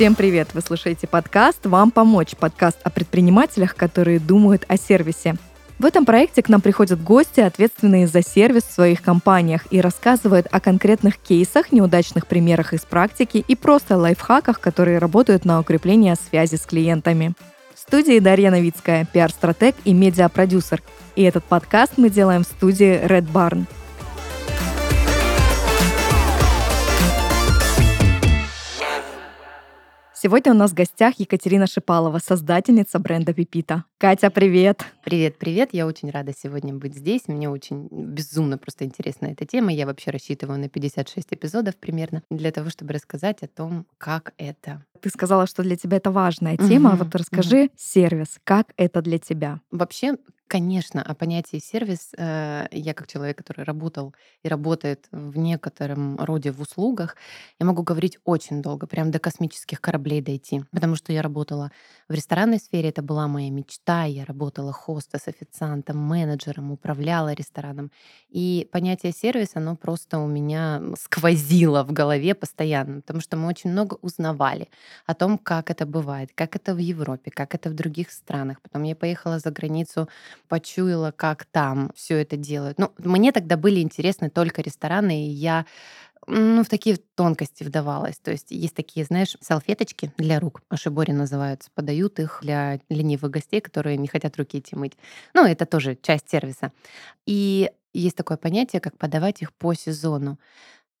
Всем привет! Вы слушаете подкаст «Вам помочь» подкаст о предпринимателях, которые думают о сервисе. В этом проекте к нам приходят гости, ответственные за сервис в своих компаниях, и рассказывают о конкретных кейсах, неудачных примерах из практики и просто лайфхаках, которые работают на укрепление связи с клиентами. В студии Дарья Новицкая, пиар-стратег и медиапродюсер. И этот подкаст мы делаем в студии Red Barn – Сегодня у нас в гостях Екатерина Шипалова, создательница бренда Пипита. Катя, привет! Привет, привет. Я очень рада сегодня быть здесь. Мне очень безумно просто интересна эта тема. Я вообще рассчитываю на 56 эпизодов примерно для того, чтобы рассказать о том, как это. Ты сказала, что для тебя это важная тема. Угу, вот расскажи угу. сервис, как это для тебя? Вообще, Конечно, о понятии сервис э, я как человек, который работал и работает в некотором роде в услугах, я могу говорить очень долго, прям до космических кораблей дойти, потому что я работала в ресторанной сфере, это была моя мечта, я работала хостес, официантом, менеджером, управляла рестораном. И понятие сервис, оно просто у меня сквозило в голове постоянно, потому что мы очень много узнавали о том, как это бывает, как это в Европе, как это в других странах. Потом я поехала за границу почуяла, как там все это делают. Ну, мне тогда были интересны только рестораны, и я ну, в такие тонкости вдавалась. То есть есть такие, знаешь, салфеточки для рук, ашибори называются, подают их для ленивых гостей, которые не хотят руки идти мыть. Ну, это тоже часть сервиса. И есть такое понятие, как подавать их по сезону.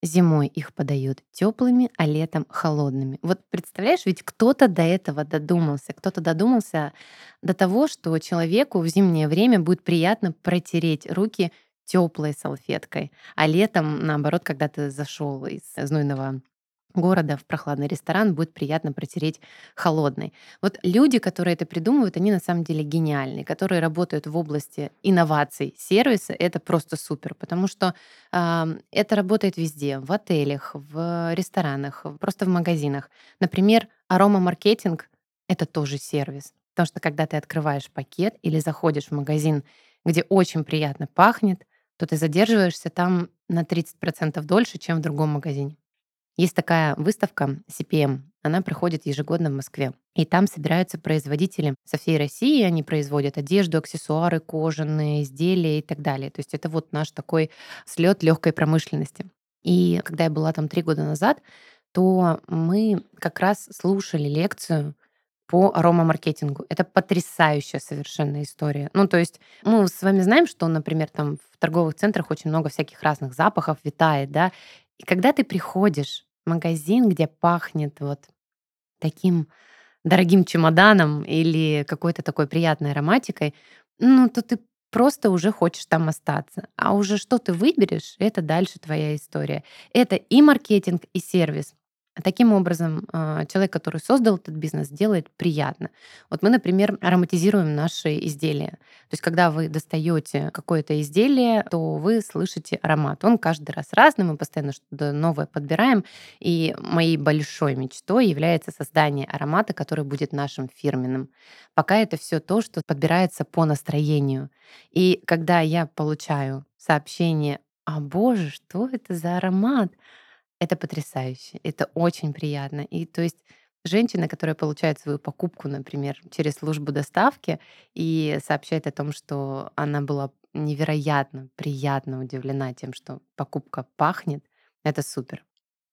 Зимой их подают теплыми, а летом холодными. Вот представляешь, ведь кто-то до этого додумался. Кто-то додумался до того, что человеку в зимнее время будет приятно протереть руки теплой салфеткой, а летом, наоборот, когда ты зашел из знойного города в прохладный ресторан будет приятно протереть холодный. Вот люди, которые это придумывают, они на самом деле гениальные, которые работают в области инноваций сервиса, это просто супер, потому что э, это работает везде, в отелях, в ресторанах, просто в магазинах. Например, аромамаркетинг — это тоже сервис, потому что когда ты открываешь пакет или заходишь в магазин, где очень приятно пахнет, то ты задерживаешься там на 30% дольше, чем в другом магазине. Есть такая выставка CPM, она проходит ежегодно в Москве. И там собираются производители со всей России, они производят одежду, аксессуары, кожаные изделия и так далее. То есть это вот наш такой слет легкой промышленности. И когда я была там три года назад, то мы как раз слушали лекцию по аромамаркетингу. Это потрясающая совершенно история. Ну, то есть мы с вами знаем, что, например, там в торговых центрах очень много всяких разных запахов витает, да, и когда ты приходишь в магазин, где пахнет вот таким дорогим чемоданом или какой-то такой приятной ароматикой, ну, то ты просто уже хочешь там остаться. А уже что ты выберешь, это дальше твоя история. Это и маркетинг, и сервис. Таким образом, а, человек, который создал этот бизнес, делает приятно. Вот мы, например, ароматизируем наши изделия. То есть, когда вы достаете какое-то изделие, то вы слышите аромат. Он каждый раз разный, мы постоянно что-то новое подбираем. И моей большой мечтой является создание аромата, который будет нашим фирменным. Пока это все то, что подбирается по настроению. И когда я получаю сообщение, а боже, что это за аромат? Это потрясающе, это очень приятно. И то есть женщина, которая получает свою покупку, например, через службу доставки и сообщает о том, что она была невероятно приятно удивлена тем, что покупка пахнет, это супер.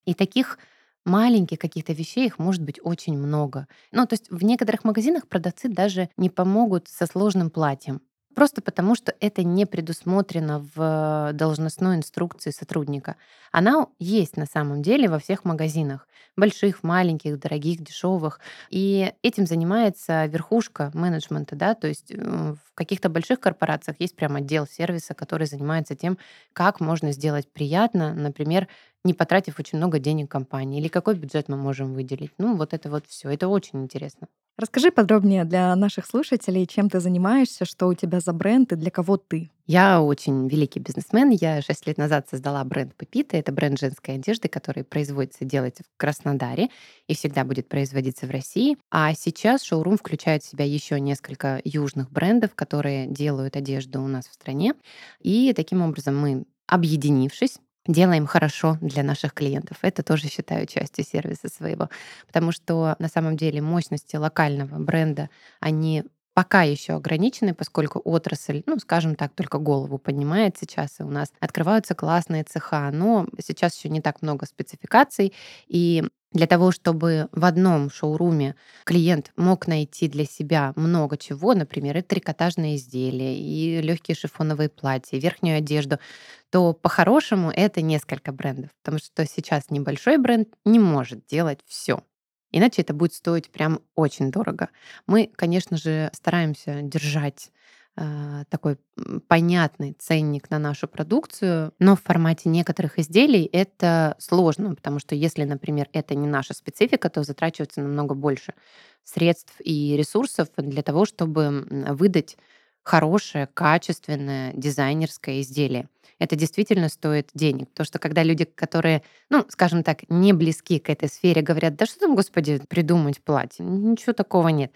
И таких маленьких каких-то вещей их может быть очень много. Ну, то есть в некоторых магазинах продавцы даже не помогут со сложным платьем. Просто потому, что это не предусмотрено в должностной инструкции сотрудника. Она есть на самом деле во всех магазинах. Больших, маленьких, дорогих, дешевых. И этим занимается верхушка менеджмента. Да? То есть э, в каких-то больших корпорациях есть прям отдел сервиса, который занимается тем, как можно сделать приятно, например, не потратив очень много денег компании, или какой бюджет мы можем выделить. Ну, вот это вот все. Это очень интересно. Расскажи подробнее для наших слушателей, чем ты занимаешься, что у тебя за бренд и для кого ты. Я очень великий бизнесмен. Я шесть лет назад создала бренд Пепита. Это бренд женской одежды, который производится и делается в Краснодаре и всегда будет производиться в России. А сейчас шоурум включает в себя еще несколько южных брендов, которые делают одежду у нас в стране. И таким образом мы, объединившись, делаем хорошо для наших клиентов. Это тоже считаю частью сервиса своего. Потому что на самом деле мощности локального бренда, они пока еще ограничены, поскольку отрасль, ну, скажем так, только голову поднимает сейчас, и у нас открываются классные цеха, но сейчас еще не так много спецификаций, и для того, чтобы в одном шоуруме клиент мог найти для себя много чего, например, и трикотажные изделия, и легкие шифоновые платья, верхнюю одежду, то по-хорошему это несколько брендов, потому что сейчас небольшой бренд не может делать все. Иначе это будет стоить прям очень дорого. Мы, конечно же, стараемся держать э, такой понятный ценник на нашу продукцию, но в формате некоторых изделий это сложно, потому что если, например, это не наша специфика, то затрачивается намного больше средств и ресурсов для того, чтобы выдать хорошее, качественное дизайнерское изделие. Это действительно стоит денег. Потому что когда люди, которые, ну, скажем так, не близки к этой сфере, говорят, да что там, господи, придумать платье? Ничего такого нет.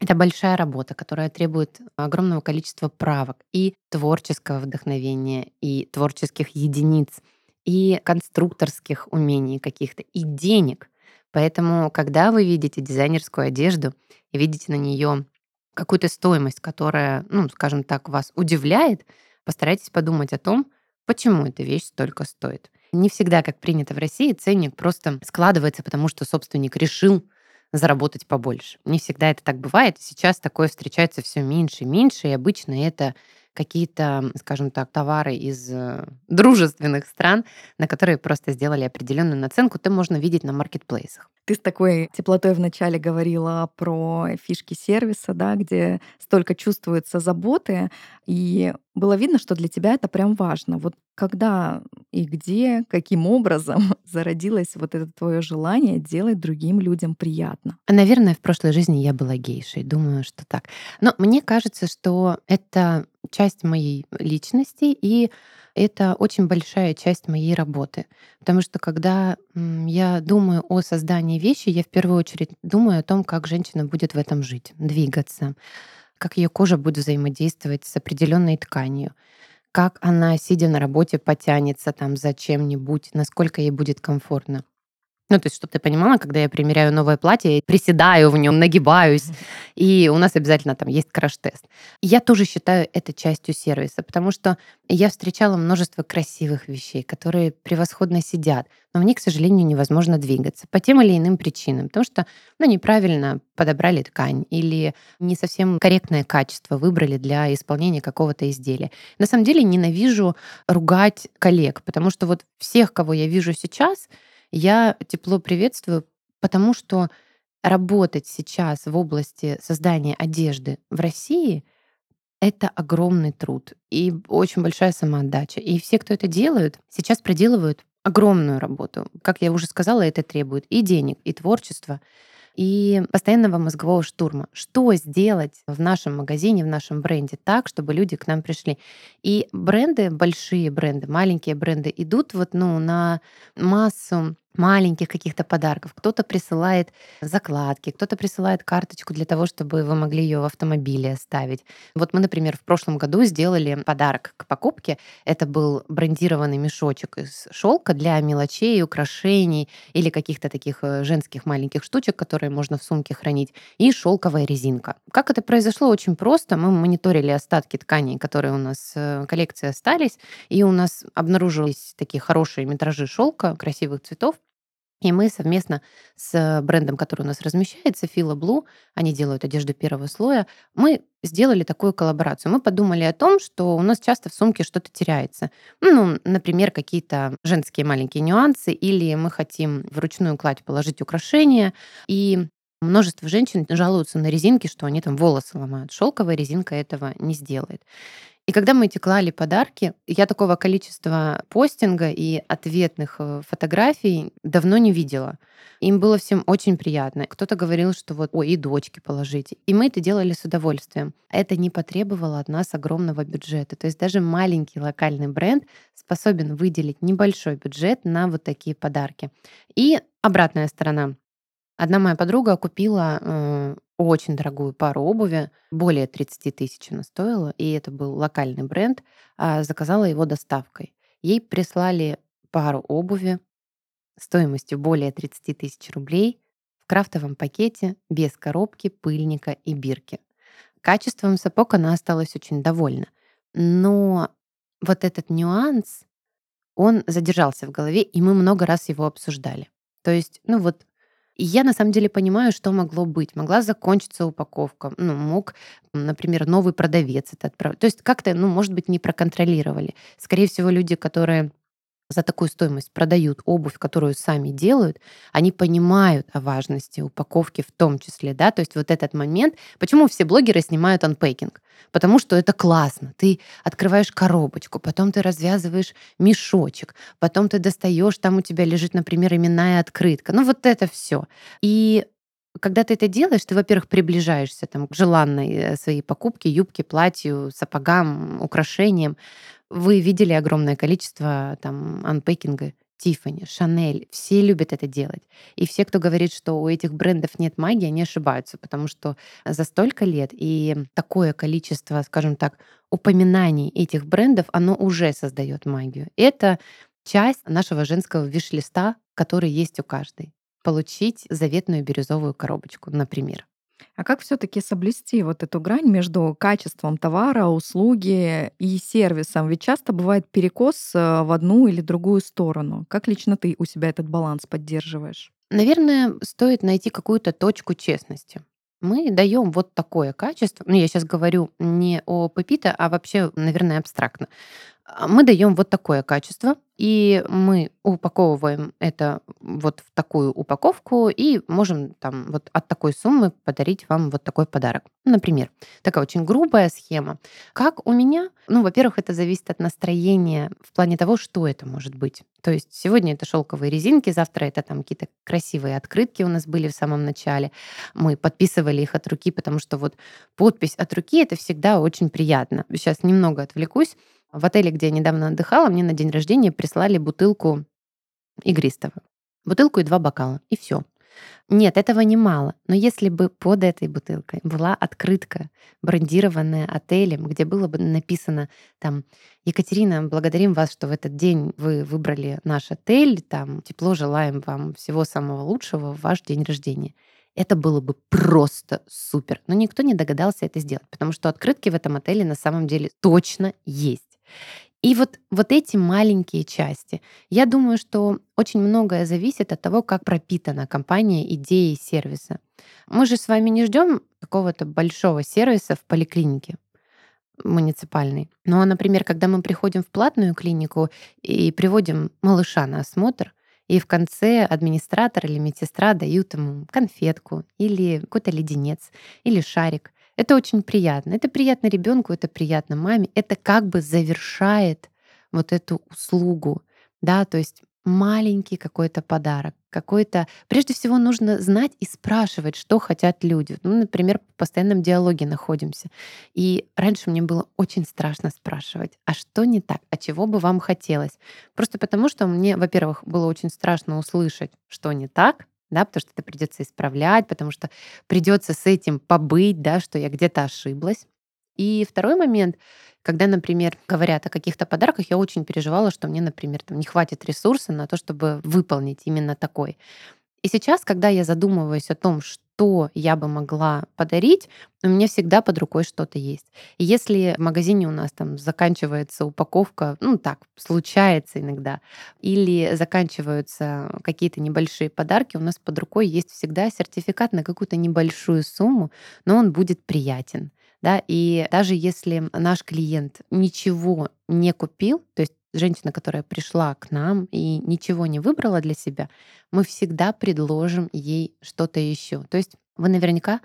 Это большая работа, которая требует огромного количества правок и творческого вдохновения, и творческих единиц, и конструкторских умений каких-то, и денег. Поэтому, когда вы видите дизайнерскую одежду и видите на нее какую-то стоимость, которая, ну, скажем так, вас удивляет, постарайтесь подумать о том, почему эта вещь столько стоит. Не всегда, как принято в России, ценник просто складывается, потому что собственник решил заработать побольше. Не всегда это так бывает. Сейчас такое встречается все меньше и меньше, и обычно это какие-то, скажем так, товары из э, дружественных стран, на которые просто сделали определенную наценку, это можно видеть на маркетплейсах. Ты с такой теплотой вначале говорила про фишки сервиса, да, где столько чувствуется заботы, и было видно, что для тебя это прям важно. Вот когда и где, каким образом зародилось вот это твое желание делать другим людям приятно? Наверное, в прошлой жизни я была гейшей, думаю, что так. Но мне кажется, что это часть моей личности, и это очень большая часть моей работы. Потому что когда я думаю о создании вещи, я в первую очередь думаю о том, как женщина будет в этом жить, двигаться, как ее кожа будет взаимодействовать с определенной тканью, как она, сидя на работе, потянется там за чем-нибудь, насколько ей будет комфортно. Ну, то есть, чтобы ты понимала, когда я примеряю новое платье, я приседаю в нем, нагибаюсь, и у нас обязательно там есть краш-тест. Я тоже считаю это частью сервиса, потому что я встречала множество красивых вещей, которые превосходно сидят, но в них, к сожалению, невозможно двигаться по тем или иным причинам, потому что ну, неправильно подобрали ткань или не совсем корректное качество выбрали для исполнения какого-то изделия. На самом деле ненавижу ругать коллег, потому что вот всех, кого я вижу сейчас, я тепло приветствую, потому что работать сейчас в области создания одежды в России это огромный труд и очень большая самоотдача. И все, кто это делают, сейчас проделывают огромную работу. Как я уже сказала, это требует и денег, и творчества, и постоянного мозгового штурма. Что сделать в нашем магазине, в нашем бренде так, чтобы люди к нам пришли? И бренды, большие бренды, маленькие бренды идут вот ну, на массу маленьких каких-то подарков. Кто-то присылает закладки, кто-то присылает карточку для того, чтобы вы могли ее в автомобиле оставить. Вот мы, например, в прошлом году сделали подарок к покупке. Это был брендированный мешочек из шелка для мелочей, украшений или каких-то таких э, женских маленьких штучек, которые можно в сумке хранить, и шелковая резинка. Как это произошло? Очень просто. Мы мониторили остатки тканей, которые у нас в коллекции остались, и у нас обнаружились такие хорошие метражи шелка, красивых цветов. И мы совместно с брендом, который у нас размещается, Fila Blue, они делают одежду первого слоя, мы сделали такую коллаборацию. Мы подумали о том, что у нас часто в сумке что-то теряется. Ну, например, какие-то женские маленькие нюансы, или мы хотим в ручную кладь положить украшения, и Множество женщин жалуются на резинки, что они там волосы ломают. Шелковая резинка этого не сделает. И когда мы эти клали подарки, я такого количества постинга и ответных э, фотографий давно не видела. Им было всем очень приятно. Кто-то говорил, что вот, ой, и дочки положите. И мы это делали с удовольствием. Это не потребовало от нас огромного бюджета. То есть даже маленький локальный бренд способен выделить небольшой бюджет на вот такие подарки. И обратная сторона. Одна моя подруга купила э, очень дорогую пару обуви, более 30 тысяч она стоила, и это был локальный бренд, а заказала его доставкой. Ей прислали пару обуви стоимостью более 30 тысяч рублей в крафтовом пакете без коробки, пыльника и бирки. Качеством сапог она осталась очень довольна. Но вот этот нюанс, он задержался в голове, и мы много раз его обсуждали. То есть, ну вот, я на самом деле понимаю, что могло быть. Могла закончиться упаковка. Ну, мог, например, новый продавец это отправить. То есть как-то, ну, может быть, не проконтролировали. Скорее всего, люди, которые за такую стоимость продают обувь, которую сами делают, они понимают о важности упаковки в том числе, да, то есть вот этот момент, почему все блогеры снимают анпейкинг? Потому что это классно. Ты открываешь коробочку, потом ты развязываешь мешочек, потом ты достаешь, там у тебя лежит, например, именная открытка. Ну вот это все. И когда ты это делаешь, ты, во-первых, приближаешься там, к желанной э, своей покупке, юбке, платью, сапогам, украшениям. Вы видели огромное количество там анпекинга Тиффани, Шанель, все любят это делать. И все, кто говорит, что у этих брендов нет магии, они ошибаются, потому что за столько лет и такое количество, скажем так, упоминаний этих брендов, оно уже создает магию. Это часть нашего женского виш-листа, который есть у каждой. Получить заветную бирюзовую коробочку, например. А как все-таки соблюсти вот эту грань между качеством товара, услуги и сервисом? Ведь часто бывает перекос э, в одну или другую сторону. Как лично ты у себя этот баланс поддерживаешь? Наверное, стоит найти какую-то точку честности. Мы даем вот такое качество. Ну, я сейчас говорю не о Пепита, а вообще, наверное, абстрактно. А, мы даем вот такое качество, и мы упаковываем это вот в такую упаковку и можем там вот от такой суммы подарить вам вот такой подарок. Например, такая очень грубая схема. Как у меня? Ну, во-первых, это зависит от настроения в плане того, что это может быть. То есть сегодня это шелковые резинки, завтра это там какие-то красивые открытки у нас были в самом начале. Мы подписывали их от руки, потому что вот подпись от руки это всегда очень приятно. Сейчас немного отвлекусь. В отеле, где я недавно отдыхала, мне на день рождения прислали бутылку игристого. Бутылку и два бокала. И все. Нет, этого немало. Но если бы под этой бутылкой была открытка, брендированная отелем, где было бы написано там «Екатерина, благодарим вас, что в этот день вы выбрали наш отель, там тепло желаем вам всего самого лучшего в ваш день рождения». Это было бы просто супер. Но никто не догадался это сделать, потому что открытки в этом отеле на самом деле точно есть. И вот, вот эти маленькие части. Я думаю, что очень многое зависит от того, как пропитана компания идеей сервиса. Мы же с вами не ждем какого-то большого сервиса в поликлинике муниципальной. Но, например, когда мы приходим в платную клинику и приводим малыша на осмотр, и в конце администратор или медсестра дают ему конфетку или какой-то леденец или шарик. Это очень приятно. Это приятно ребенку, это приятно маме. Это как бы завершает вот эту услугу. Да, то есть маленький какой-то подарок, какой-то... Прежде всего нужно знать и спрашивать, что хотят люди. Ну, например, в постоянном диалоге находимся. И раньше мне было очень страшно спрашивать, а что не так, а чего бы вам хотелось? Просто потому, что мне, во-первых, было очень страшно услышать, что не так, да, потому что это придется исправлять, потому что придется с этим побыть, да, что я где-то ошиблась. И второй момент, когда, например, говорят о каких-то подарках, я очень переживала, что мне, например, там не хватит ресурса на то, чтобы выполнить именно такой. И сейчас, когда я задумываюсь о том, что я бы могла подарить, у меня всегда под рукой что-то есть. И если в магазине у нас там заканчивается упаковка, ну так, случается иногда, или заканчиваются какие-то небольшие подарки, у нас под рукой есть всегда сертификат на какую-то небольшую сумму, но он будет приятен. Да, и даже если наш клиент ничего не купил, то есть женщина, которая пришла к нам и ничего не выбрала для себя, мы всегда предложим ей что-то еще. То есть вы наверняка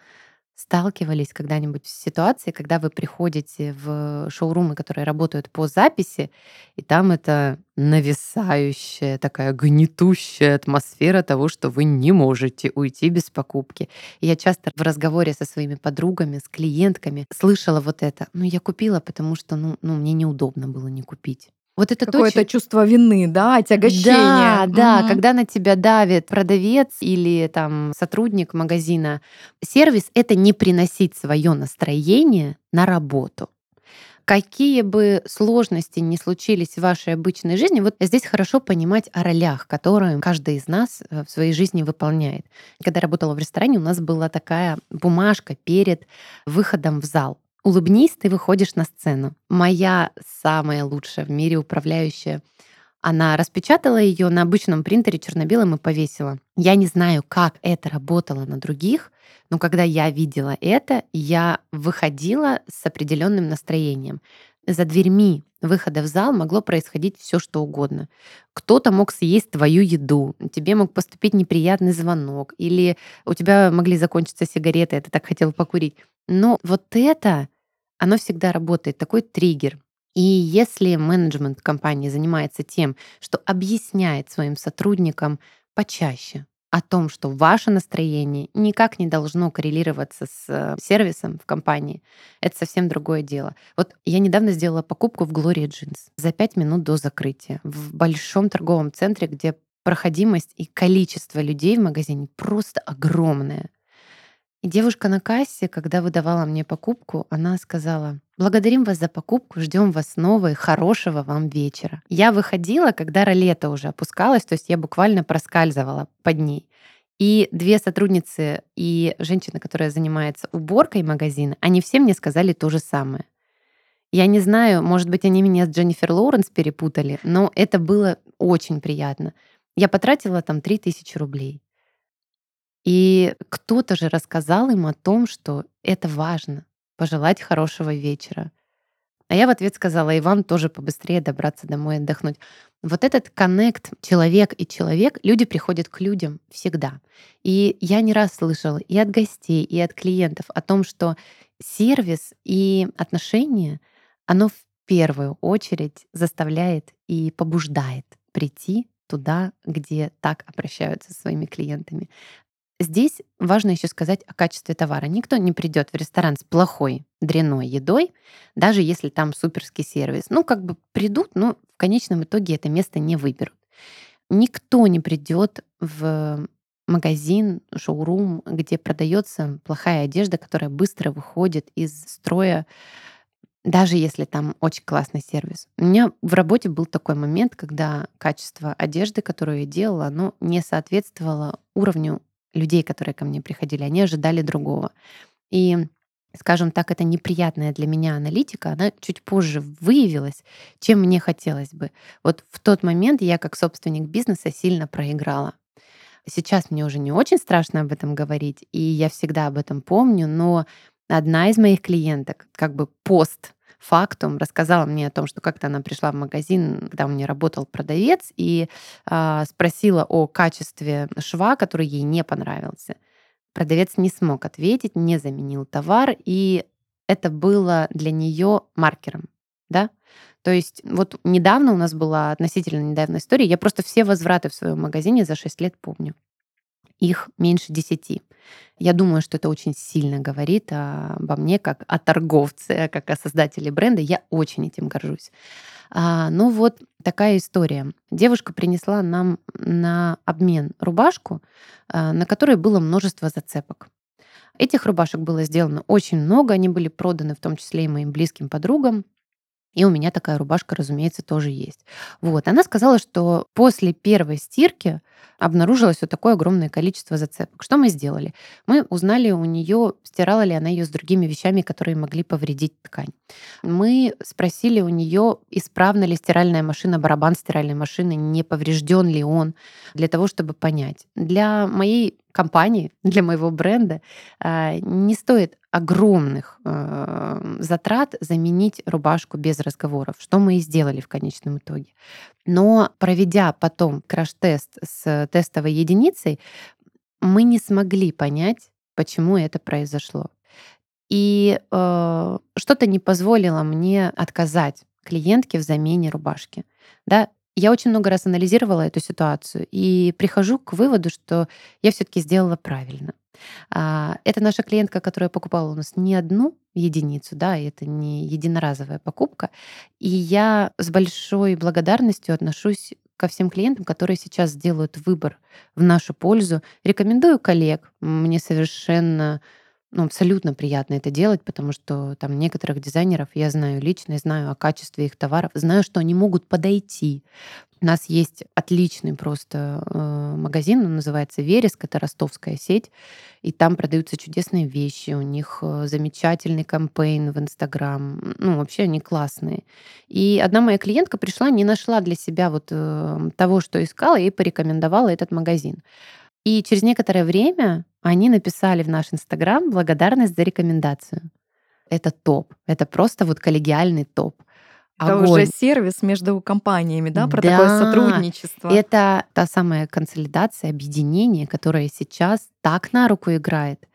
сталкивались когда-нибудь с ситуацией, когда вы приходите в шоурумы, которые работают по записи, и там это нависающая, такая гнетущая атмосфера того, что вы не можете уйти без покупки. И я часто в разговоре со своими подругами, с клиентками слышала вот это. Ну, я купила, потому что ну, ну, мне неудобно было не купить. Вот это Какое-то точно... чувство вины, да, отягощение. Да, да, угу. когда на тебя давит продавец или там сотрудник магазина. Сервис — это не приносить свое настроение на работу. Какие бы сложности ни случились в вашей обычной жизни, вот здесь хорошо понимать о ролях, которые каждый из нас э, в своей жизни выполняет. Когда я работала в ресторане, у нас была такая бумажка перед выходом в зал. Улыбнись, ты выходишь на сцену. Моя самая лучшая в мире управляющая она распечатала ее на обычном принтере черно-белом и повесила. Я не знаю, как это работало на других, но когда я видела это, я выходила с определенным настроением. За дверьми выхода в зал могло происходить все, что угодно. Кто-то мог съесть твою еду, тебе мог поступить неприятный звонок, или у тебя могли закончиться сигареты, ты так хотел покурить. Но вот это, оно всегда работает, такой триггер. И если менеджмент компании занимается тем, что объясняет своим сотрудникам почаще о том, что ваше настроение никак не должно коррелироваться с э, сервисом в компании, это совсем другое дело. Вот я недавно сделала покупку в Gloria Jeans за пять минут до закрытия в большом торговом центре, где проходимость и количество людей в магазине просто огромное. И девушка на кассе, когда выдавала мне покупку, она сказала, Благодарим вас за покупку, ждем вас снова и хорошего вам вечера. Я выходила, когда ролета уже опускалась, то есть я буквально проскальзывала под ней. И две сотрудницы и женщина, которая занимается уборкой магазина, они все мне сказали то же самое. Я не знаю, может быть, они меня с Дженнифер Лоуренс перепутали, но это было очень приятно. Я потратила там 3000 рублей. И кто-то же рассказал им о том, что это важно пожелать хорошего вечера. А я в ответ сказала, и вам тоже побыстрее добраться домой отдохнуть. Вот этот коннект человек и человек, люди приходят к людям всегда. И я не раз слышала и от гостей, и от клиентов о том, что сервис и отношения, оно в первую очередь заставляет и побуждает прийти туда, где так обращаются со своими клиентами. Здесь важно еще сказать о качестве товара. Никто не придет в ресторан с плохой дряной едой, даже если там суперский сервис. Ну, как бы придут, но в конечном итоге это место не выберут. Никто не придет в магазин, шоурум, где продается плохая одежда, которая быстро выходит из строя, даже если там очень классный сервис. У меня в работе был такой момент, когда качество одежды, которую я делала, оно не соответствовало уровню людей, которые ко мне приходили, они ожидали другого. И скажем так, эта неприятная для меня аналитика, она чуть позже выявилась, чем мне хотелось бы. Вот в тот момент я как собственник бизнеса сильно проиграла. Сейчас мне уже не очень страшно об этом говорить, и я всегда об этом помню, но одна из моих клиенток, как бы пост фактум рассказала мне о том, что как-то она пришла в магазин, когда у меня работал продавец, и э, спросила о качестве шва, который ей не понравился. Продавец не смог ответить, не заменил товар, и это было для нее маркером, да. То есть вот недавно у нас была относительно недавняя история, я просто все возвраты в своем магазине за 6 лет помню. Их меньше 10. Я думаю, что это очень сильно говорит обо мне как о торговце, как о создателе бренда. Я очень этим горжусь. А, ну вот такая история. Девушка принесла нам на обмен рубашку, а, на которой было множество зацепок. Этих рубашек было сделано очень много, они были проданы в том числе и моим близким подругам. И у меня такая рубашка, разумеется, тоже есть. Вот. Она сказала, что после первой стирки обнаружилось вот такое огромное количество зацепок. Что мы сделали? Мы узнали у нее, стирала ли она ее с другими вещами, которые могли повредить ткань. Мы спросили у нее, исправна ли стиральная машина, барабан стиральной машины, не поврежден ли он, для того, чтобы понять. Для моей компании, для моего бренда а, не стоит огромных э, затрат заменить рубашку без разговоров, что мы и сделали в конечном итоге. Но проведя потом краш-тест с тестовой единицей, мы не смогли понять, почему это произошло. И э, что-то не позволило мне отказать клиентке в замене рубашки. Да, я очень много раз анализировала эту ситуацию и прихожу к выводу, что я все-таки сделала правильно. А, это наша клиентка, которая покупала у нас не одну единицу, да, это не единоразовая покупка. И я с большой благодарностью отношусь ко всем клиентам, которые сейчас сделают выбор в нашу пользу. Рекомендую коллег. Мне совершенно ну, абсолютно приятно это делать, потому что там некоторых дизайнеров я знаю лично, знаю о качестве их товаров, знаю, что они могут подойти. У нас есть отличный просто э, магазин, он называется Вереск, это ростовская сеть, и там продаются чудесные вещи, у них э, замечательный кампейн в Инстаграм, ну вообще они классные. И одна моя клиентка пришла, не нашла для себя вот э, того, что искала, и порекомендовала этот магазин. И через некоторое время они написали в наш Инстаграм благодарность за рекомендацию. Это топ. Это просто вот коллегиальный топ. Это Огонь. уже сервис между компаниями, да, про да, такое сотрудничество. Это та самая консолидация, объединение, которое сейчас так на руку играет.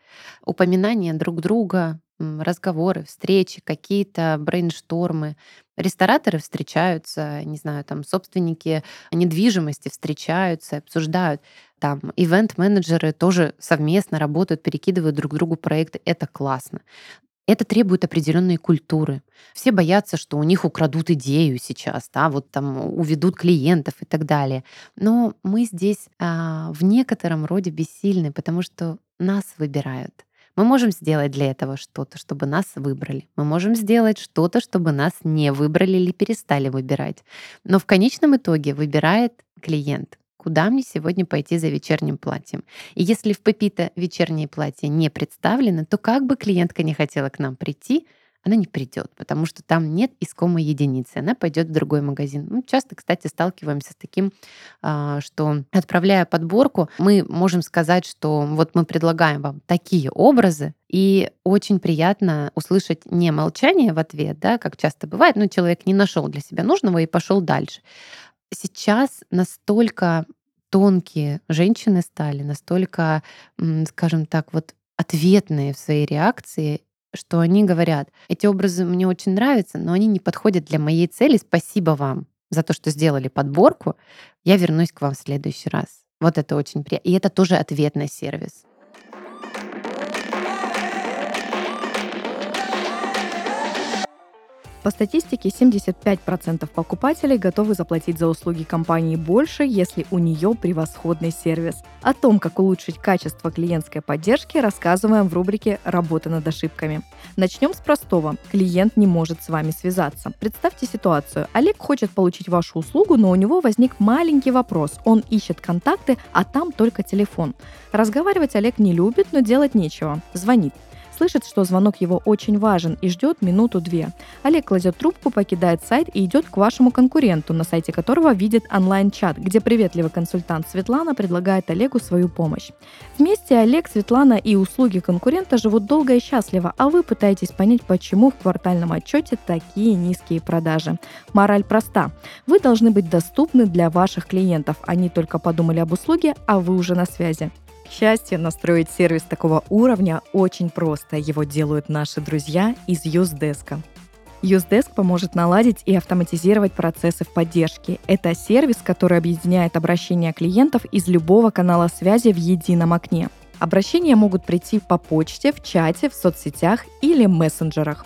Упоминание друг друга, разговоры, встречи, какие-то брейнштормы. Рестораторы встречаются, не знаю, там собственники недвижимости встречаются, обсуждают. Там ивент-менеджеры тоже совместно работают, перекидывают друг другу проекты. Это классно. Это требует определенной культуры. Все боятся, что у них украдут идею сейчас, да, вот там уведут клиентов и так далее. Но мы здесь а, в некотором роде бессильны, потому что нас выбирают. Мы можем сделать для этого что-то, чтобы нас выбрали. Мы можем сделать что-то, чтобы нас не выбрали или перестали выбирать. Но в конечном итоге выбирает клиент куда мне сегодня пойти за вечерним платьем. И если в Пепита вечернее платье не представлено, то как бы клиентка не хотела к нам прийти, она не придет, потому что там нет искомой единицы, она пойдет в другой магазин. Мы часто, кстати, сталкиваемся с таким, а, что отправляя подборку, мы можем сказать, что вот мы предлагаем вам такие образы, и очень приятно услышать не молчание в ответ, да, как часто бывает, но человек не нашел для себя нужного и пошел дальше. Сейчас настолько тонкие женщины стали, настолько, скажем так, вот ответные в своей реакции что они говорят, эти образы мне очень нравятся, но они не подходят для моей цели. Спасибо вам за то, что сделали подборку. Я вернусь к вам в следующий раз. Вот это очень приятно. И это тоже ответный сервис. По статистике, 75% покупателей готовы заплатить за услуги компании больше, если у нее превосходный сервис. О том, как улучшить качество клиентской поддержки, рассказываем в рубрике «Работа над ошибками». Начнем с простого. Клиент не может с вами связаться. Представьте ситуацию. Олег хочет получить вашу услугу, но у него возник маленький вопрос. Он ищет контакты, а там только телефон. Разговаривать Олег не любит, но делать нечего. Звонит слышит, что звонок его очень важен и ждет минуту-две. Олег кладет трубку, покидает сайт и идет к вашему конкуренту, на сайте которого видит онлайн-чат, где приветливый консультант Светлана предлагает Олегу свою помощь. Вместе Олег, Светлана и услуги конкурента живут долго и счастливо, а вы пытаетесь понять, почему в квартальном отчете такие низкие продажи. Мораль проста. Вы должны быть доступны для ваших клиентов. Они только подумали об услуге, а вы уже на связи. К счастью, настроить сервис такого уровня очень просто. Его делают наши друзья из Юздеска. Юздеск поможет наладить и автоматизировать процессы в поддержке. Это сервис, который объединяет обращения клиентов из любого канала связи в едином окне. Обращения могут прийти по почте, в чате, в соцсетях или мессенджерах.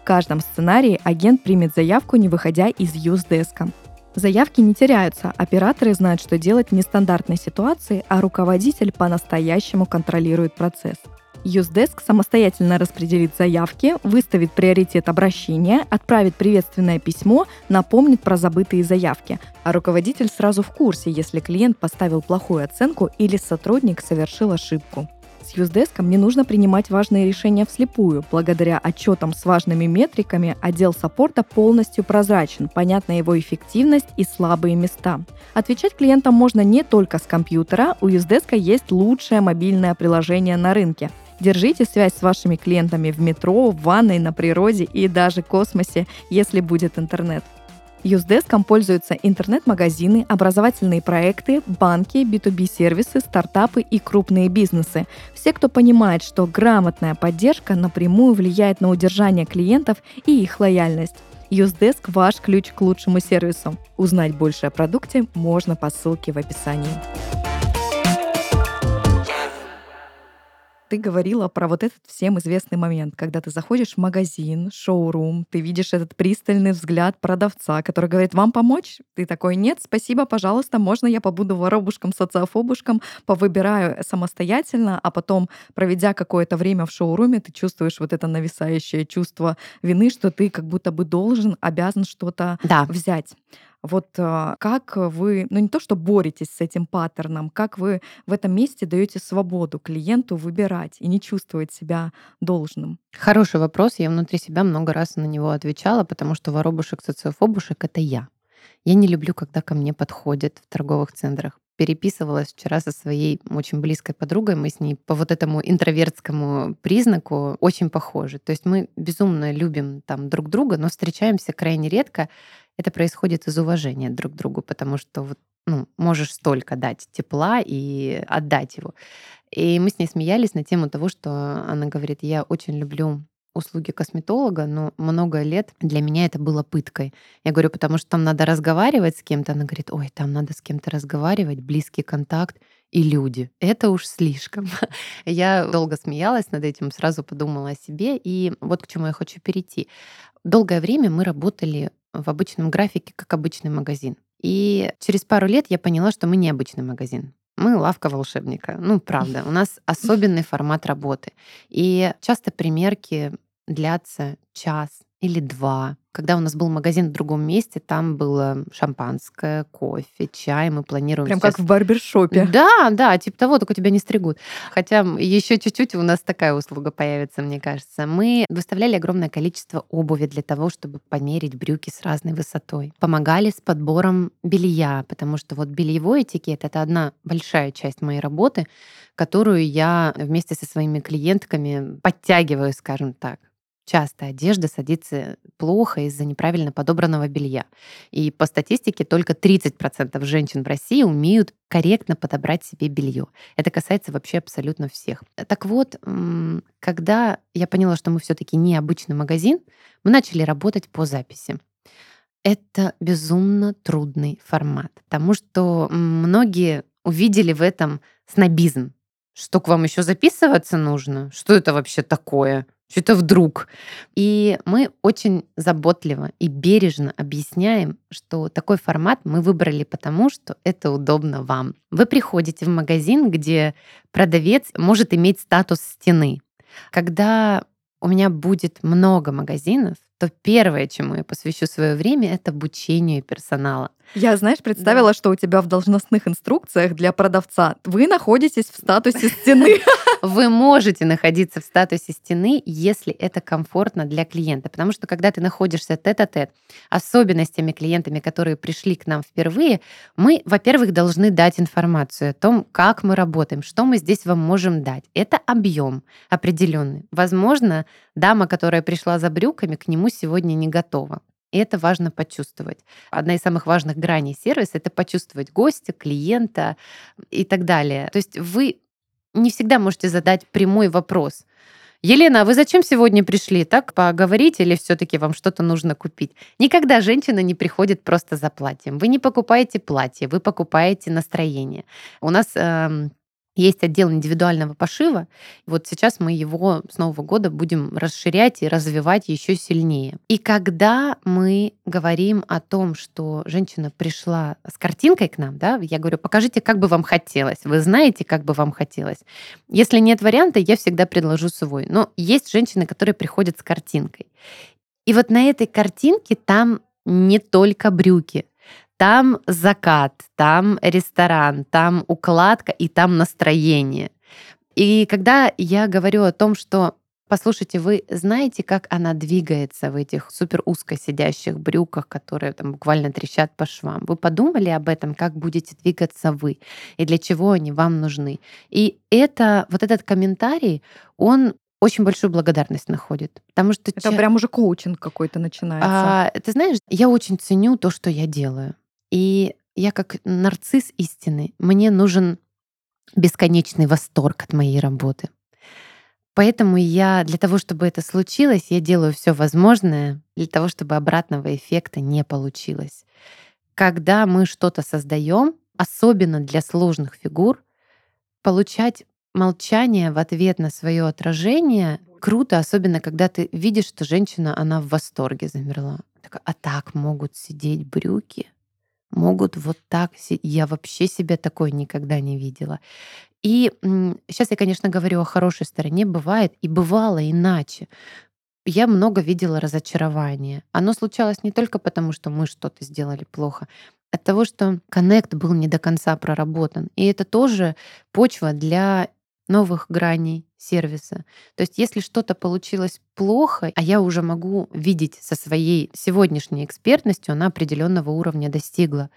В каждом сценарии агент примет заявку, не выходя из Юздеска. Заявки не теряются, операторы знают, что делать в нестандартной ситуации, а руководитель по-настоящему контролирует процесс. Юздеск самостоятельно распределит заявки, выставит приоритет обращения, отправит приветственное письмо, напомнит про забытые заявки, а руководитель сразу в курсе, если клиент поставил плохую оценку или сотрудник совершил ошибку. С Юздеском не нужно принимать важные решения вслепую. Благодаря отчетам с важными метриками отдел саппорта полностью прозрачен, понятна его эффективность и слабые места. Отвечать клиентам можно не только с компьютера, у Юздеска есть лучшее мобильное приложение на рынке. Держите связь с вашими клиентами в метро, в ванной, на природе и даже космосе, если будет интернет. Юздеском пользуются интернет-магазины, образовательные проекты, банки, B2B-сервисы, стартапы и крупные бизнесы. Все, кто понимает, что грамотная поддержка напрямую влияет на удержание клиентов и их лояльность. Юздеск – ваш ключ к лучшему сервису. Узнать больше о продукте можно по ссылке в описании. Ты говорила про вот этот всем известный момент, когда ты заходишь в магазин, шоурум, ты видишь этот пристальный взгляд продавца, который говорит, вам помочь? Ты такой, нет, спасибо, пожалуйста, можно я побуду воробушком, социофобушком, повыбираю самостоятельно, а потом, проведя какое-то время в шоуруме, ты чувствуешь вот это нависающее чувство вины, что ты как будто бы должен, обязан что-то да. взять. Вот а, как вы, ну не то, что боретесь с этим паттерном, как вы в этом месте даете свободу клиенту выбирать и не чувствовать себя должным? Хороший вопрос. Я внутри себя много раз на него отвечала, потому что воробушек, социофобушек — это я. Я не люблю, когда ко мне подходят в торговых центрах. Переписывалась вчера со своей очень близкой подругой. Мы с ней по вот этому интровертскому признаку очень похожи. То есть мы безумно любим там друг друга, но встречаемся крайне редко. Это происходит из уважения друг к другу, потому что вот, ну, можешь столько дать тепла и отдать его. И мы с ней смеялись на тему того, что она говорит, я очень люблю услуги косметолога, но много лет для меня это было пыткой. Я говорю, потому что там надо разговаривать с кем-то. Она говорит, ой, там надо с кем-то разговаривать, близкий контакт и люди. Это уж слишком. Я долго смеялась над этим, сразу подумала о себе. И вот к чему я хочу перейти. Долгое время мы работали в обычном графике, как обычный магазин. И через пару лет я поняла, что мы не обычный магазин. Мы лавка волшебника. Ну, правда, у нас особенный формат работы. И часто примерки длятся час или два. Когда у нас был магазин в другом месте, там было шампанское, кофе, чай. Мы планируем Прям сейчас... как в барбершопе. Да, да, типа того, только тебя не стригут. Хотя еще чуть-чуть у нас такая услуга появится, мне кажется. Мы выставляли огромное количество обуви для того, чтобы померить брюки с разной высотой. Помогали с подбором белья, потому что вот бельевой этикет — это одна большая часть моей работы, которую я вместе со своими клиентками подтягиваю, скажем так часто одежда садится плохо из-за неправильно подобранного белья. И по статистике только 30% женщин в России умеют корректно подобрать себе белье. Это касается вообще абсолютно всех. Так вот, когда я поняла, что мы все-таки не обычный магазин, мы начали работать по записи. Это безумно трудный формат, потому что многие увидели в этом снобизм. Что к вам еще записываться нужно? Что это вообще такое? Что-то вдруг. И мы очень заботливо и бережно объясняем, что такой формат мы выбрали потому, что это удобно вам. Вы приходите в магазин, где продавец может иметь статус стены. Когда у меня будет много магазинов, то первое, чему я посвящу свое время, это обучению персонала. Я, знаешь, представила, да. что у тебя в должностных инструкциях для продавца вы находитесь в статусе стены. Вы можете находиться в статусе стены, если это комфортно для клиента. Потому что когда ты находишься тет-а-тет, особенно с теми клиентами, которые пришли к нам впервые, мы, во-первых, должны дать информацию о том, как мы работаем, что мы здесь вам можем дать. Это объем определенный. Возможно, дама, которая пришла за брюками, к нему сегодня не готова. И это важно почувствовать. Одна из самых важных граней сервиса — это почувствовать гостя, клиента и так далее. То есть вы не всегда можете задать прямой вопрос. Елена, а вы зачем сегодня пришли? Так поговорить или все-таки вам что-то нужно купить? Никогда женщина не приходит просто за платьем. Вы не покупаете платье, вы покупаете настроение. У нас эм, есть отдел индивидуального пошива. Вот сейчас мы его с Нового года будем расширять и развивать еще сильнее. И когда мы говорим о том, что женщина пришла с картинкой к нам, да, я говорю, покажите, как бы вам хотелось. Вы знаете, как бы вам хотелось. Если нет варианта, я всегда предложу свой. Но есть женщины, которые приходят с картинкой. И вот на этой картинке там не только брюки, там закат, там ресторан, там укладка и там настроение. И когда я говорю о том, что Послушайте, вы знаете, как она двигается в этих супер узко сидящих брюках, которые там буквально трещат по швам? Вы подумали об этом, как будете двигаться вы и для чего они вам нужны? И это, вот этот комментарий, он очень большую благодарность находит. Потому что это че... прям уже коучинг какой-то начинается. А, ты знаешь, я очень ценю то, что я делаю. И я как нарцисс истины, мне нужен бесконечный восторг от моей работы. Поэтому я для того, чтобы это случилось, я делаю все возможное для того, чтобы обратного эффекта не получилось. Когда мы что-то создаем, особенно для сложных фигур, получать молчание в ответ на свое отражение круто, особенно когда ты видишь, что женщина, она в восторге замерла. Такая, а так могут сидеть брюки? Могут вот так? Я вообще себя такой никогда не видела. И сейчас я, конечно, говорю о хорошей стороне. Бывает и бывало иначе. Я много видела разочарования. Оно случалось не только потому, что мы что-то сделали плохо, от того, что коннект был не до конца проработан. И это тоже почва для новых граней сервиса. То есть если что-то получилось плохо, а я уже могу видеть со своей сегодняшней экспертностью, она определенного уровня достигла,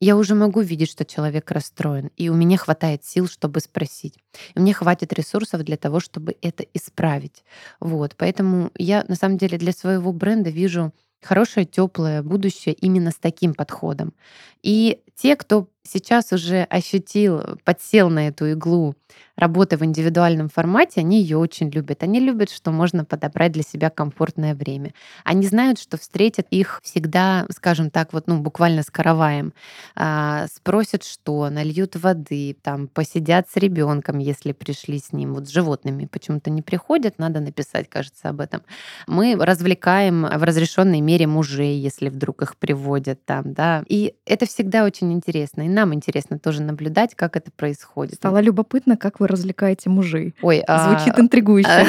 я уже могу видеть, что человек расстроен, и у меня хватает сил, чтобы спросить. И мне хватит ресурсов для того, чтобы это исправить. Вот, поэтому я на самом деле для своего бренда вижу хорошее, теплое будущее именно с таким подходом. И те, кто сейчас уже ощутил, подсел на эту иглу работы в индивидуальном формате, они ее очень любят. Они любят, что можно подобрать для себя комфортное время. Они знают, что встретят их всегда, скажем так, вот, ну, буквально с караваем. А, спросят, что, нальют воды, там, посидят с ребенком, если пришли с ним. Вот с животными почему-то не приходят, надо написать, кажется, об этом. Мы развлекаем в разрешенной мере мужей, если вдруг их приводят там, да. И это всегда очень интересно. И нам интересно тоже наблюдать, как это происходит. Стало любопытно, как вы развлекаете мужей. Ой, Звучит а... интригующе.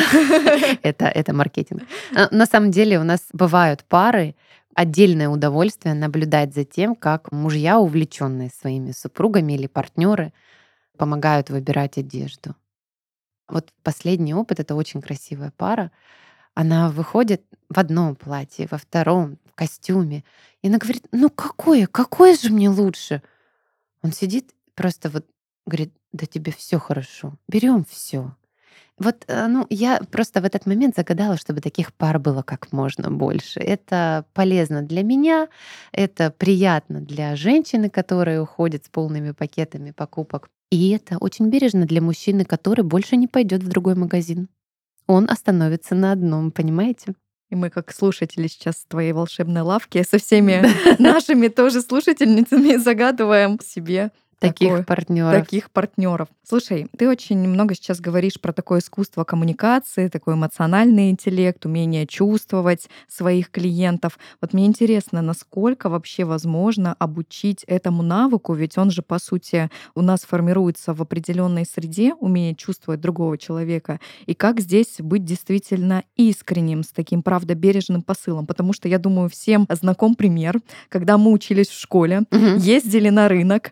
это, это маркетинг. А, на самом деле у нас бывают пары, отдельное удовольствие наблюдать за тем, как мужья, увлеченные своими супругами или партнеры, помогают выбирать одежду. Вот последний опыт это очень красивая пара. Она выходит в одном платье, во втором, в костюме. И она говорит, ну какое, какое же мне лучше? Он сидит просто вот говорит, да тебе все хорошо, берем все. Вот, э, ну, я просто в этот момент загадала, чтобы таких пар было как можно больше. Это полезно для меня, это приятно для женщины, которая уходит с полными пакетами покупок. И это очень бережно для мужчины, который больше не пойдет в другой магазин. Он остановится на одном, понимаете? И мы, как слушатели сейчас в твоей волшебной лавке, со всеми нашими тоже слушательницами загадываем себе таких партнеров. Таких партнеров. Слушай, ты очень много сейчас говоришь про такое искусство коммуникации, такой эмоциональный интеллект, умение чувствовать своих клиентов. Вот мне интересно, насколько вообще возможно обучить этому навыку, ведь он же, по сути, у нас формируется в определенной среде, умение чувствовать другого человека, и как здесь быть действительно искренним, с таким, правда, бережным посылом. Потому что, я думаю, всем знаком пример, когда мы учились в школе, угу. ездили на рынок,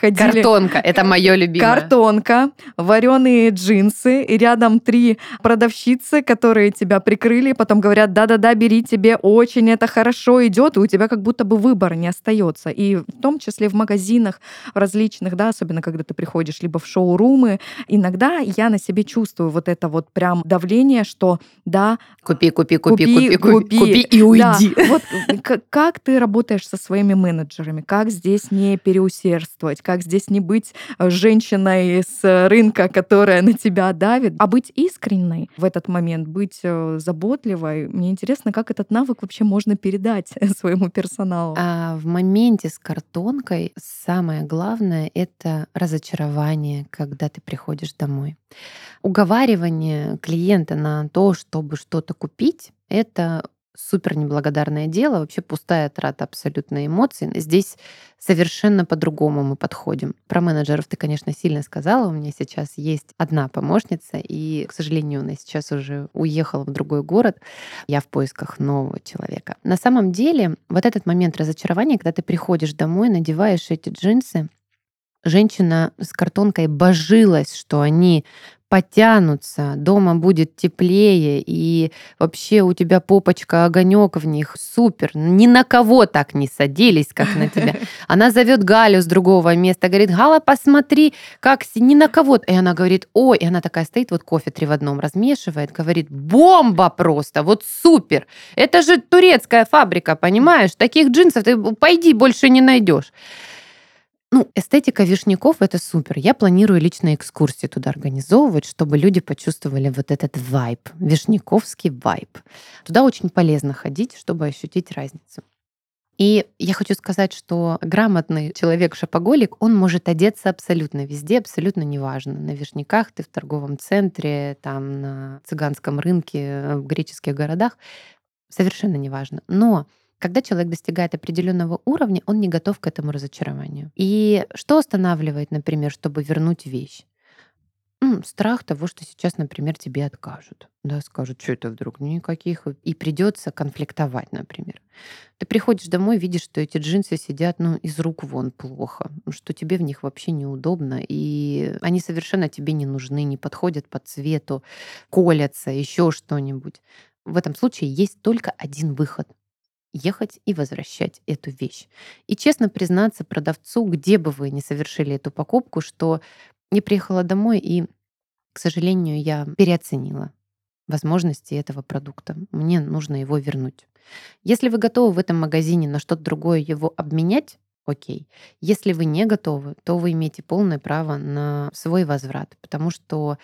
ходили... Картонка, это мое любимое. Картонка, вареные джинсы, и рядом три продавщицы, которые тебя прикрыли, потом говорят, да-да-да, бери, тебе очень это хорошо идет, и у тебя как будто бы выбора не остается. И в том числе в магазинах различных, да, особенно когда ты приходишь либо в шоурумы, иногда я на себе чувствую вот это вот прям давление, что да, купи, купи, купи, купи, купи, купи и уйди. Да. Вот как ты работаешь со своими менеджерами, как здесь не переусердствовать? Чувствовать, как здесь не быть э, женщиной с рынка, которая на тебя давит, а быть искренней в этот момент, быть э, заботливой. Мне интересно, как этот навык вообще можно передать своему персоналу. А в моменте с картонкой самое главное — это разочарование, когда ты приходишь домой. Уговаривание клиента на то, чтобы что-то купить, это супер неблагодарное дело, вообще пустая трата абсолютно эмоций. Здесь совершенно по-другому мы подходим. Про менеджеров ты, конечно, сильно сказала. У меня сейчас есть одна помощница, и, к сожалению, она сейчас уже уехала в другой город. Я в поисках нового человека. На самом деле, вот этот момент разочарования, когда ты приходишь домой, надеваешь эти джинсы, женщина с картонкой божилась, что они потянутся, дома будет теплее, и вообще у тебя попочка, огонек в них, супер. Ни на кого так не садились, как на тебя. Она зовет Галю с другого места, говорит, Гала, посмотри, как ни на кого. И она говорит, ой, и она такая стоит, вот кофе три в одном размешивает, говорит, бомба просто, вот супер. Это же турецкая фабрика, понимаешь? Таких джинсов ты пойди больше не найдешь. Ну, эстетика вишняков — это супер. Я планирую личные экскурсии туда организовывать, чтобы люди почувствовали вот этот вайб, вишняковский вайб. Туда очень полезно ходить, чтобы ощутить разницу. И я хочу сказать, что грамотный человек-шопоголик, он может одеться абсолютно везде, абсолютно неважно. На вишняках ты в торговом центре, там на цыганском рынке, в греческих городах. Совершенно неважно. Но когда человек достигает определенного уровня, он не готов к этому разочарованию. И что останавливает, например, чтобы вернуть вещь? Страх того, что сейчас, например, тебе откажут. Да, скажут, что это вдруг? Никаких. И придется конфликтовать, например. Ты приходишь домой, видишь, что эти джинсы сидят, ну, из рук вон плохо, что тебе в них вообще неудобно, и они совершенно тебе не нужны, не подходят по цвету, колятся, еще что-нибудь. В этом случае есть только один выход ехать и возвращать эту вещь. И честно признаться продавцу, где бы вы ни совершили эту покупку, что я приехала домой и, к сожалению, я переоценила возможности этого продукта. Мне нужно его вернуть. Если вы готовы в этом магазине на что-то другое его обменять, окей. Если вы не готовы, то вы имеете полное право на свой возврат, потому что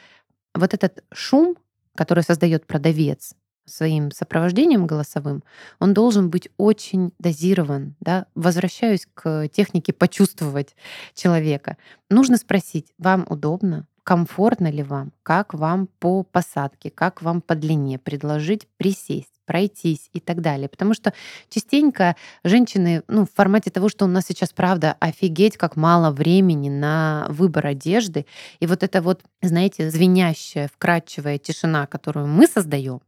вот этот шум, который создает продавец, своим сопровождением голосовым, он должен быть очень дозирован. Да? Возвращаюсь к технике почувствовать человека. Нужно спросить, вам удобно? Комфортно ли вам? Как вам по посадке? Как вам по длине? Предложить присесть пройтись и так далее. Потому что частенько женщины, ну, в формате того, что у нас сейчас, правда, офигеть, как мало времени на выбор одежды. И вот это вот, знаете, звенящая, вкрадчивая тишина, которую мы создаем,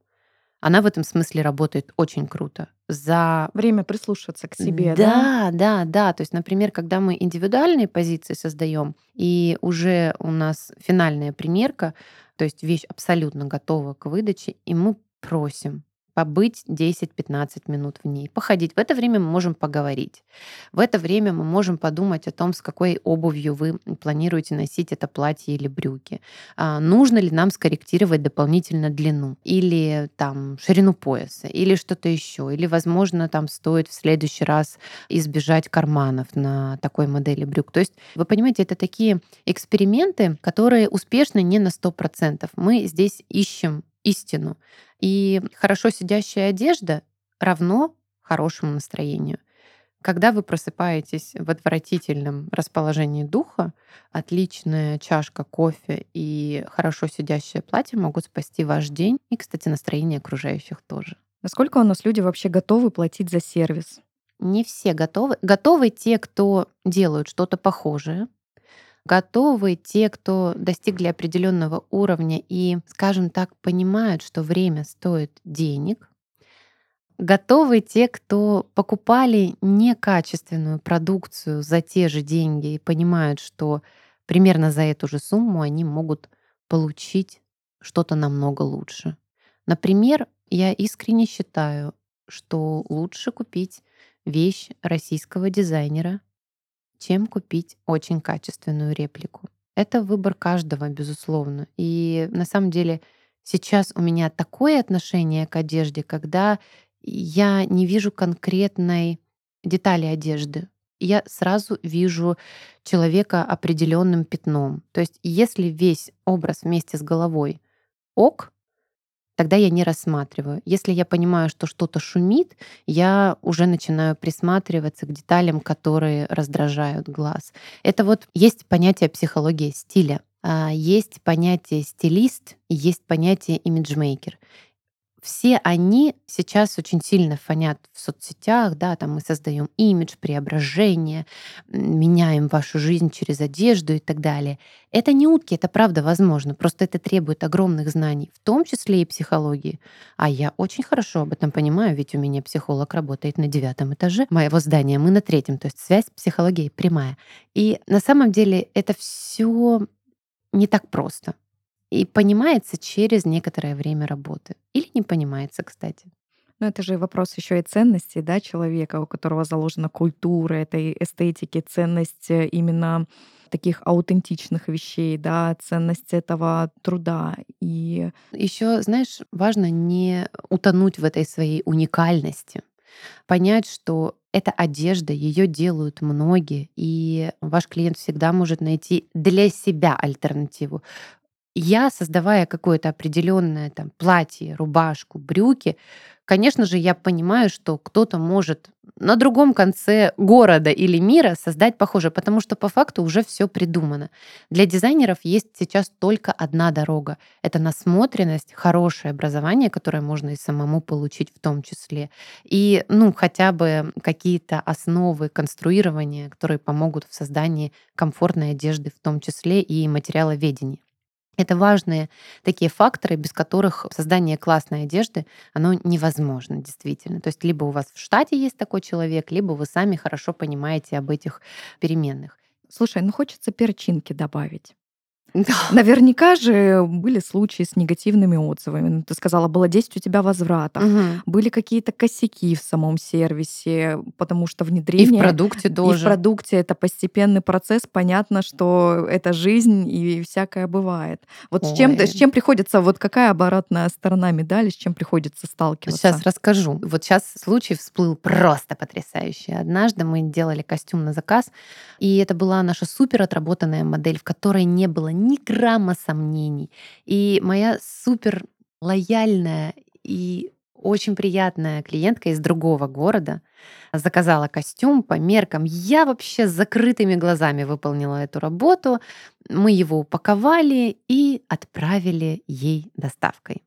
она в этом смысле работает очень круто. За время прислушиваться к себе, да? Да, да, да. То есть, например, когда мы индивидуальные позиции создаем, и уже у нас финальная примерка, то есть вещь абсолютно готова к выдаче, и мы просим побыть 10-15 минут в ней, походить. В это время мы можем поговорить. В это время мы можем подумать о том, с какой обувью вы планируете носить это платье или брюки. А, нужно ли нам скорректировать дополнительно длину или там ширину пояса или что-то еще. Или, возможно, там стоит в следующий раз избежать карманов на такой модели брюк. То есть, вы понимаете, это такие эксперименты, которые успешны не на 100%. Мы здесь ищем истину. И хорошо сидящая одежда равно хорошему настроению. Когда вы просыпаетесь в отвратительном расположении духа, отличная чашка кофе и хорошо сидящее платье могут спасти ваш день и, кстати, настроение окружающих тоже. Насколько у нас люди вообще готовы платить за сервис? Не все готовы. Готовы те, кто делают что-то похожее, готовы те, кто достигли определенного уровня и, скажем так, понимают, что время стоит денег, готовы те, кто покупали некачественную продукцию за те же деньги и понимают, что примерно за эту же сумму они могут получить что-то намного лучше. Например, я искренне считаю, что лучше купить вещь российского дизайнера, чем купить очень качественную реплику. Это выбор каждого, безусловно. И на самом деле сейчас у меня такое отношение к одежде, когда я не вижу конкретной детали одежды. Я сразу вижу человека определенным пятном. То есть если весь образ вместе с головой ок, тогда я не рассматриваю. Если я понимаю, что что-то шумит, я уже начинаю присматриваться к деталям, которые раздражают глаз. Это вот есть понятие психологии стиля. А, есть понятие стилист, есть понятие имиджмейкер все они сейчас очень сильно фонят в соцсетях, да, там мы создаем имидж, преображение, меняем вашу жизнь через одежду и так далее. Это не утки, это правда возможно, просто это требует огромных знаний, в том числе и психологии. А я очень хорошо об этом понимаю, ведь у меня психолог работает на девятом этаже моего здания, мы на третьем, то есть связь с психологией прямая. И на самом деле это все не так просто и понимается через некоторое время работы. Или не понимается, кстати. Но это же вопрос еще и ценностей да, человека, у которого заложена культура этой эстетики, ценность э, именно таких аутентичных вещей, да, ценность этого труда. И еще, знаешь, важно не утонуть в этой своей уникальности, понять, что эта одежда, ее делают многие, и ваш клиент всегда может найти для себя альтернативу я, создавая какое-то определенное там платье, рубашку, брюки, конечно же, я понимаю, что кто-то может на другом конце города или мира создать похоже, потому что по факту уже все придумано. Для дизайнеров есть сейчас только одна дорога. Это насмотренность, хорошее образование, которое можно и самому получить в том числе. И, ну, хотя бы какие-то основы конструирования, которые помогут в создании комфортной одежды в том числе и материаловедения. Это важные такие факторы, без которых создание классной одежды, оно невозможно действительно. То есть либо у вас в штате есть такой человек, либо вы сами хорошо понимаете об этих переменных. Слушай, ну хочется перчинки добавить. Да. Наверняка же были случаи с негативными отзывами. Ну, ты сказала, было 10 у тебя возвратов. Угу. Были какие-то косяки в самом сервисе, потому что внедрение... И в продукте тоже. И в продукте это постепенный процесс. Понятно, что это жизнь и всякое бывает. Вот с чем, с чем приходится, вот какая оборотная сторона медали, с чем приходится сталкиваться? Сейчас расскажу. Вот сейчас случай всплыл просто потрясающий. Однажды мы делали костюм на заказ, и это была наша супер отработанная модель, в которой не было ни грамма сомнений. И моя супер лояльная и очень приятная клиентка из другого города заказала костюм по меркам. Я вообще с закрытыми глазами выполнила эту работу. Мы его упаковали и отправили ей доставкой.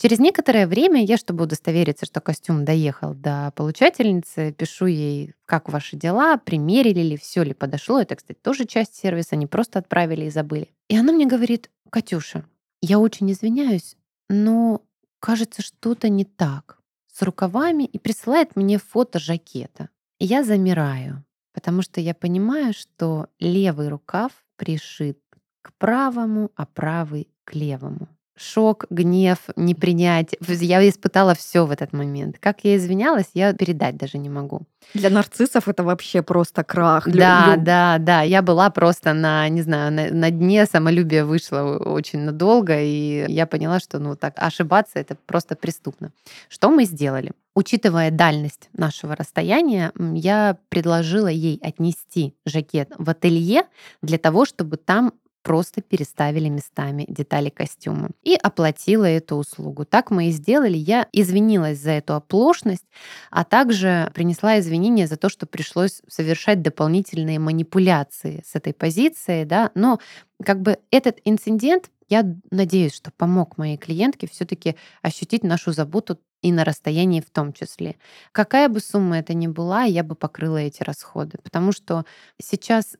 Через некоторое время я, чтобы удостовериться, что костюм доехал до получательницы, пишу ей, как ваши дела, примерили ли, все ли подошло. Это, кстати, тоже часть сервиса, не просто отправили и забыли. И она мне говорит, Катюша, я очень извиняюсь, но кажется, что-то не так с рукавами и присылает мне фото жакета. И я замираю, потому что я понимаю, что левый рукав пришит к правому, а правый к левому шок, гнев, непринять. Я испытала все в этот момент. Как я извинялась, я передать даже не могу. Для нарциссов это вообще просто крах. Да, Лю- да, да. Я была просто на, не знаю, на, на дне самолюбие вышло очень надолго, и я поняла, что ну так ошибаться это просто преступно. Что мы сделали? Учитывая дальность нашего расстояния, я предложила ей отнести жакет в ателье для того, чтобы там просто переставили местами детали костюма и оплатила эту услугу. Так мы и сделали. Я извинилась за эту оплошность, а также принесла извинения за то, что пришлось совершать дополнительные манипуляции с этой позицией, да, но как бы этот инцидент я надеюсь, что помог моей клиентке все-таки ощутить нашу заботу и на расстоянии в том числе. Какая бы сумма это ни была, я бы покрыла эти расходы, потому что сейчас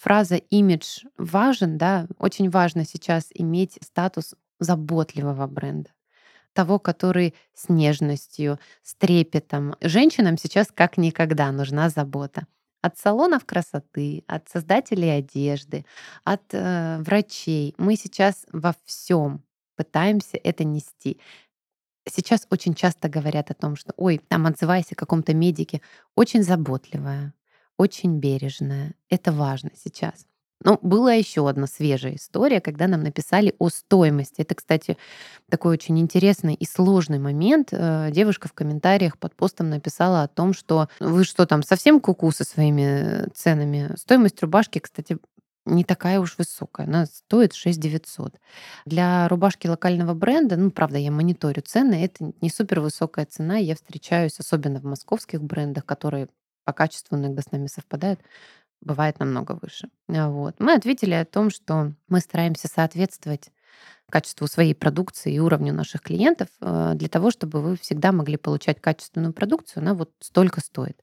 фраза «имидж важен», да, очень важно сейчас иметь статус заботливого бренда того, который с нежностью, с трепетом. Женщинам сейчас как никогда нужна забота. От салонов красоты, от создателей одежды, от э, врачей. Мы сейчас во всем пытаемся это нести. Сейчас очень часто говорят о том, что, ой, там отзывайся о каком-то медике, очень заботливая, очень бережная. Это важно сейчас. Но была еще одна свежая история, когда нам написали о стоимости. Это, кстати, такой очень интересный и сложный момент. Э, девушка в комментариях под постом написала о том, что вы что там, совсем куку со своими ценами? Стоимость рубашки, кстати, не такая уж высокая. Она стоит 6 900. Для рубашки локального бренда, ну, правда, я мониторю цены, это не супер высокая цена. Я встречаюсь, особенно в московских брендах, которые по качеству иногда с нами совпадают, бывает намного выше. А, вот. Мы ответили о том, что мы стараемся соответствовать качеству своей продукции и уровню наших клиентов э, для того, чтобы вы всегда могли получать качественную продукцию, она вот столько стоит.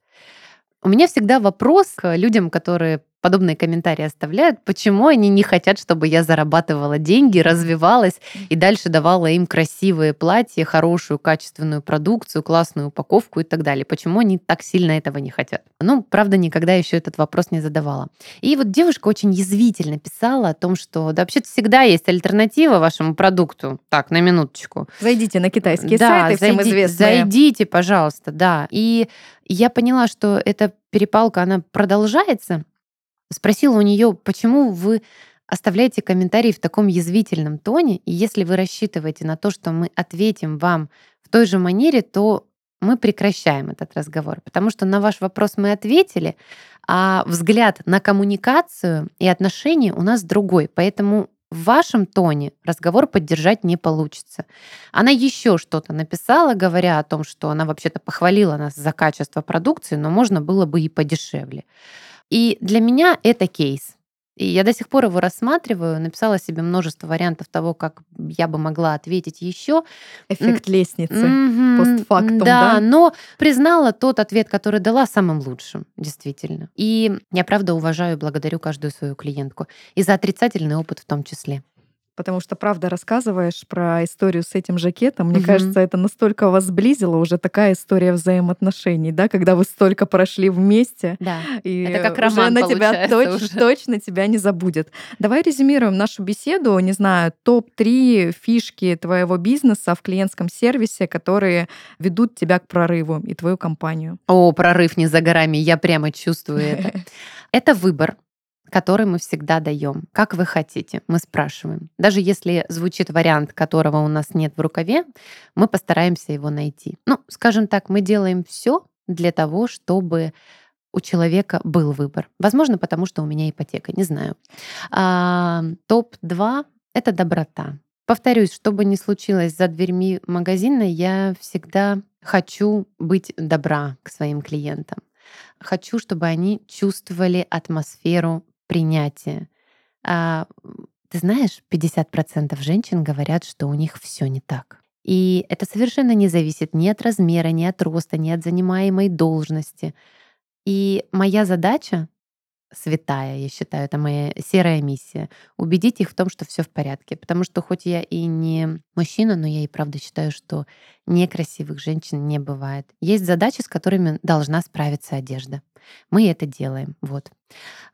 У меня всегда вопрос к людям, которые подобные комментарии оставляют, почему они не хотят, чтобы я зарабатывала деньги, развивалась и дальше давала им красивые платья, хорошую качественную продукцию, классную упаковку и так далее. Почему они так сильно этого не хотят? Ну, правда, никогда еще этот вопрос не задавала. И вот девушка очень язвительно писала о том, что да, вообще-то всегда есть альтернатива вашему продукту. Так, на минуточку. Зайдите на китайские да, сайты, зайди, всем известные. Зайдите, пожалуйста, да. И я поняла, что эта перепалка, она продолжается, Спросила у нее, почему вы оставляете комментарии в таком язвительном тоне, и если вы рассчитываете на то, что мы ответим вам в той же манере, то мы прекращаем этот разговор, потому что на ваш вопрос мы ответили, а взгляд на коммуникацию и отношения у нас другой. Поэтому в вашем тоне разговор поддержать не получится. Она еще что-то написала, говоря о том, что она вообще-то похвалила нас за качество продукции, но можно было бы и подешевле. И для меня это кейс. И я до сих пор его рассматриваю, написала себе множество вариантов того, как я бы могла ответить еще. Эффект лестницы mm-hmm, постфактум, да, да, но признала тот ответ, который дала самым лучшим, действительно. И я правда уважаю и благодарю каждую свою клиентку. И за отрицательный опыт в том числе потому что, правда, рассказываешь про историю с этим жакетом. Мне угу. кажется, это настолько вас сблизило, уже такая история взаимоотношений, да, когда вы столько прошли вместе. Да, и это как роман уже на тебя точ, уже. точно тебя не забудет. Давай резюмируем нашу беседу. Не знаю, топ-3 фишки твоего бизнеса в клиентском сервисе, которые ведут тебя к прорыву и твою компанию. О, прорыв не за горами, я прямо чувствую это. Это выбор который мы всегда даем. Как вы хотите, мы спрашиваем. Даже если звучит вариант, которого у нас нет в рукаве, мы постараемся его найти. Ну, скажем так, мы делаем все для того, чтобы у человека был выбор. Возможно, потому что у меня ипотека, не знаю. А, Топ-2 — это доброта. Повторюсь, что бы ни случилось за дверьми магазина, я всегда хочу быть добра к своим клиентам. Хочу, чтобы они чувствовали атмосферу принятие. А, ты знаешь, 50% женщин говорят, что у них все не так. И это совершенно не зависит ни от размера, ни от роста, ни от занимаемой должности. И моя задача святая, я считаю, это моя серая миссия, убедить их в том, что все в порядке. Потому что хоть я и не мужчина, но я и правда считаю, что некрасивых женщин не бывает. Есть задачи, с которыми должна справиться одежда. Мы это делаем. Вот.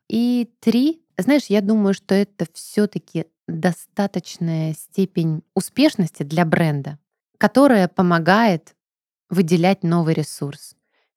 И три, знаешь, я думаю, что это все-таки достаточная степень успешности для бренда, которая помогает выделять новый ресурс.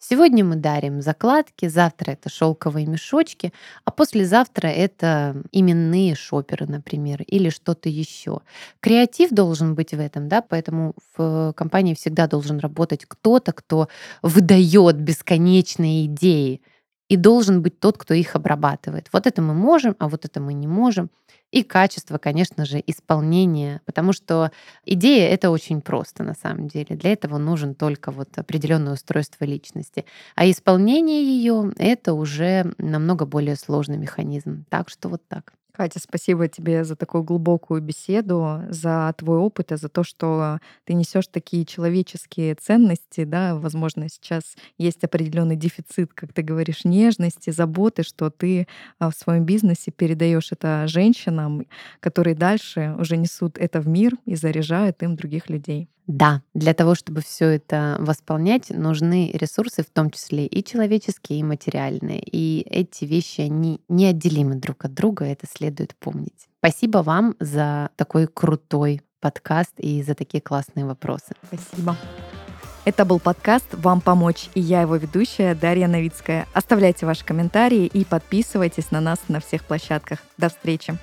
Сегодня мы дарим закладки, завтра это шелковые мешочки, а послезавтра это именные шоперы, например, или что-то еще. Креатив должен быть в этом, да, поэтому в компании всегда должен работать кто-то, кто выдает бесконечные идеи, и должен быть тот, кто их обрабатывает. Вот это мы можем, а вот это мы не можем. И качество, конечно же, исполнения, потому что идея — это очень просто на самом деле. Для этого нужен только вот определенное устройство личности. А исполнение ее — это уже намного более сложный механизм. Так что вот так. Катя, спасибо тебе за такую глубокую беседу, за твой опыт и за то, что ты несешь такие человеческие ценности. Да? Возможно, сейчас есть определенный дефицит, как ты говоришь, нежности, заботы, что ты а, в своем бизнесе передаешь это женщинам, которые дальше уже несут это в мир и заряжают им других людей. Да, для того, чтобы все это восполнять, нужны ресурсы, в том числе и человеческие, и материальные. И эти вещи, они неотделимы друг от друга, это следует помнить. Спасибо вам за такой крутой подкаст и за такие классные вопросы. Спасибо. Это был подкаст «Вам помочь» и я его ведущая Дарья Новицкая. Оставляйте ваши комментарии и подписывайтесь на нас на всех площадках. До встречи!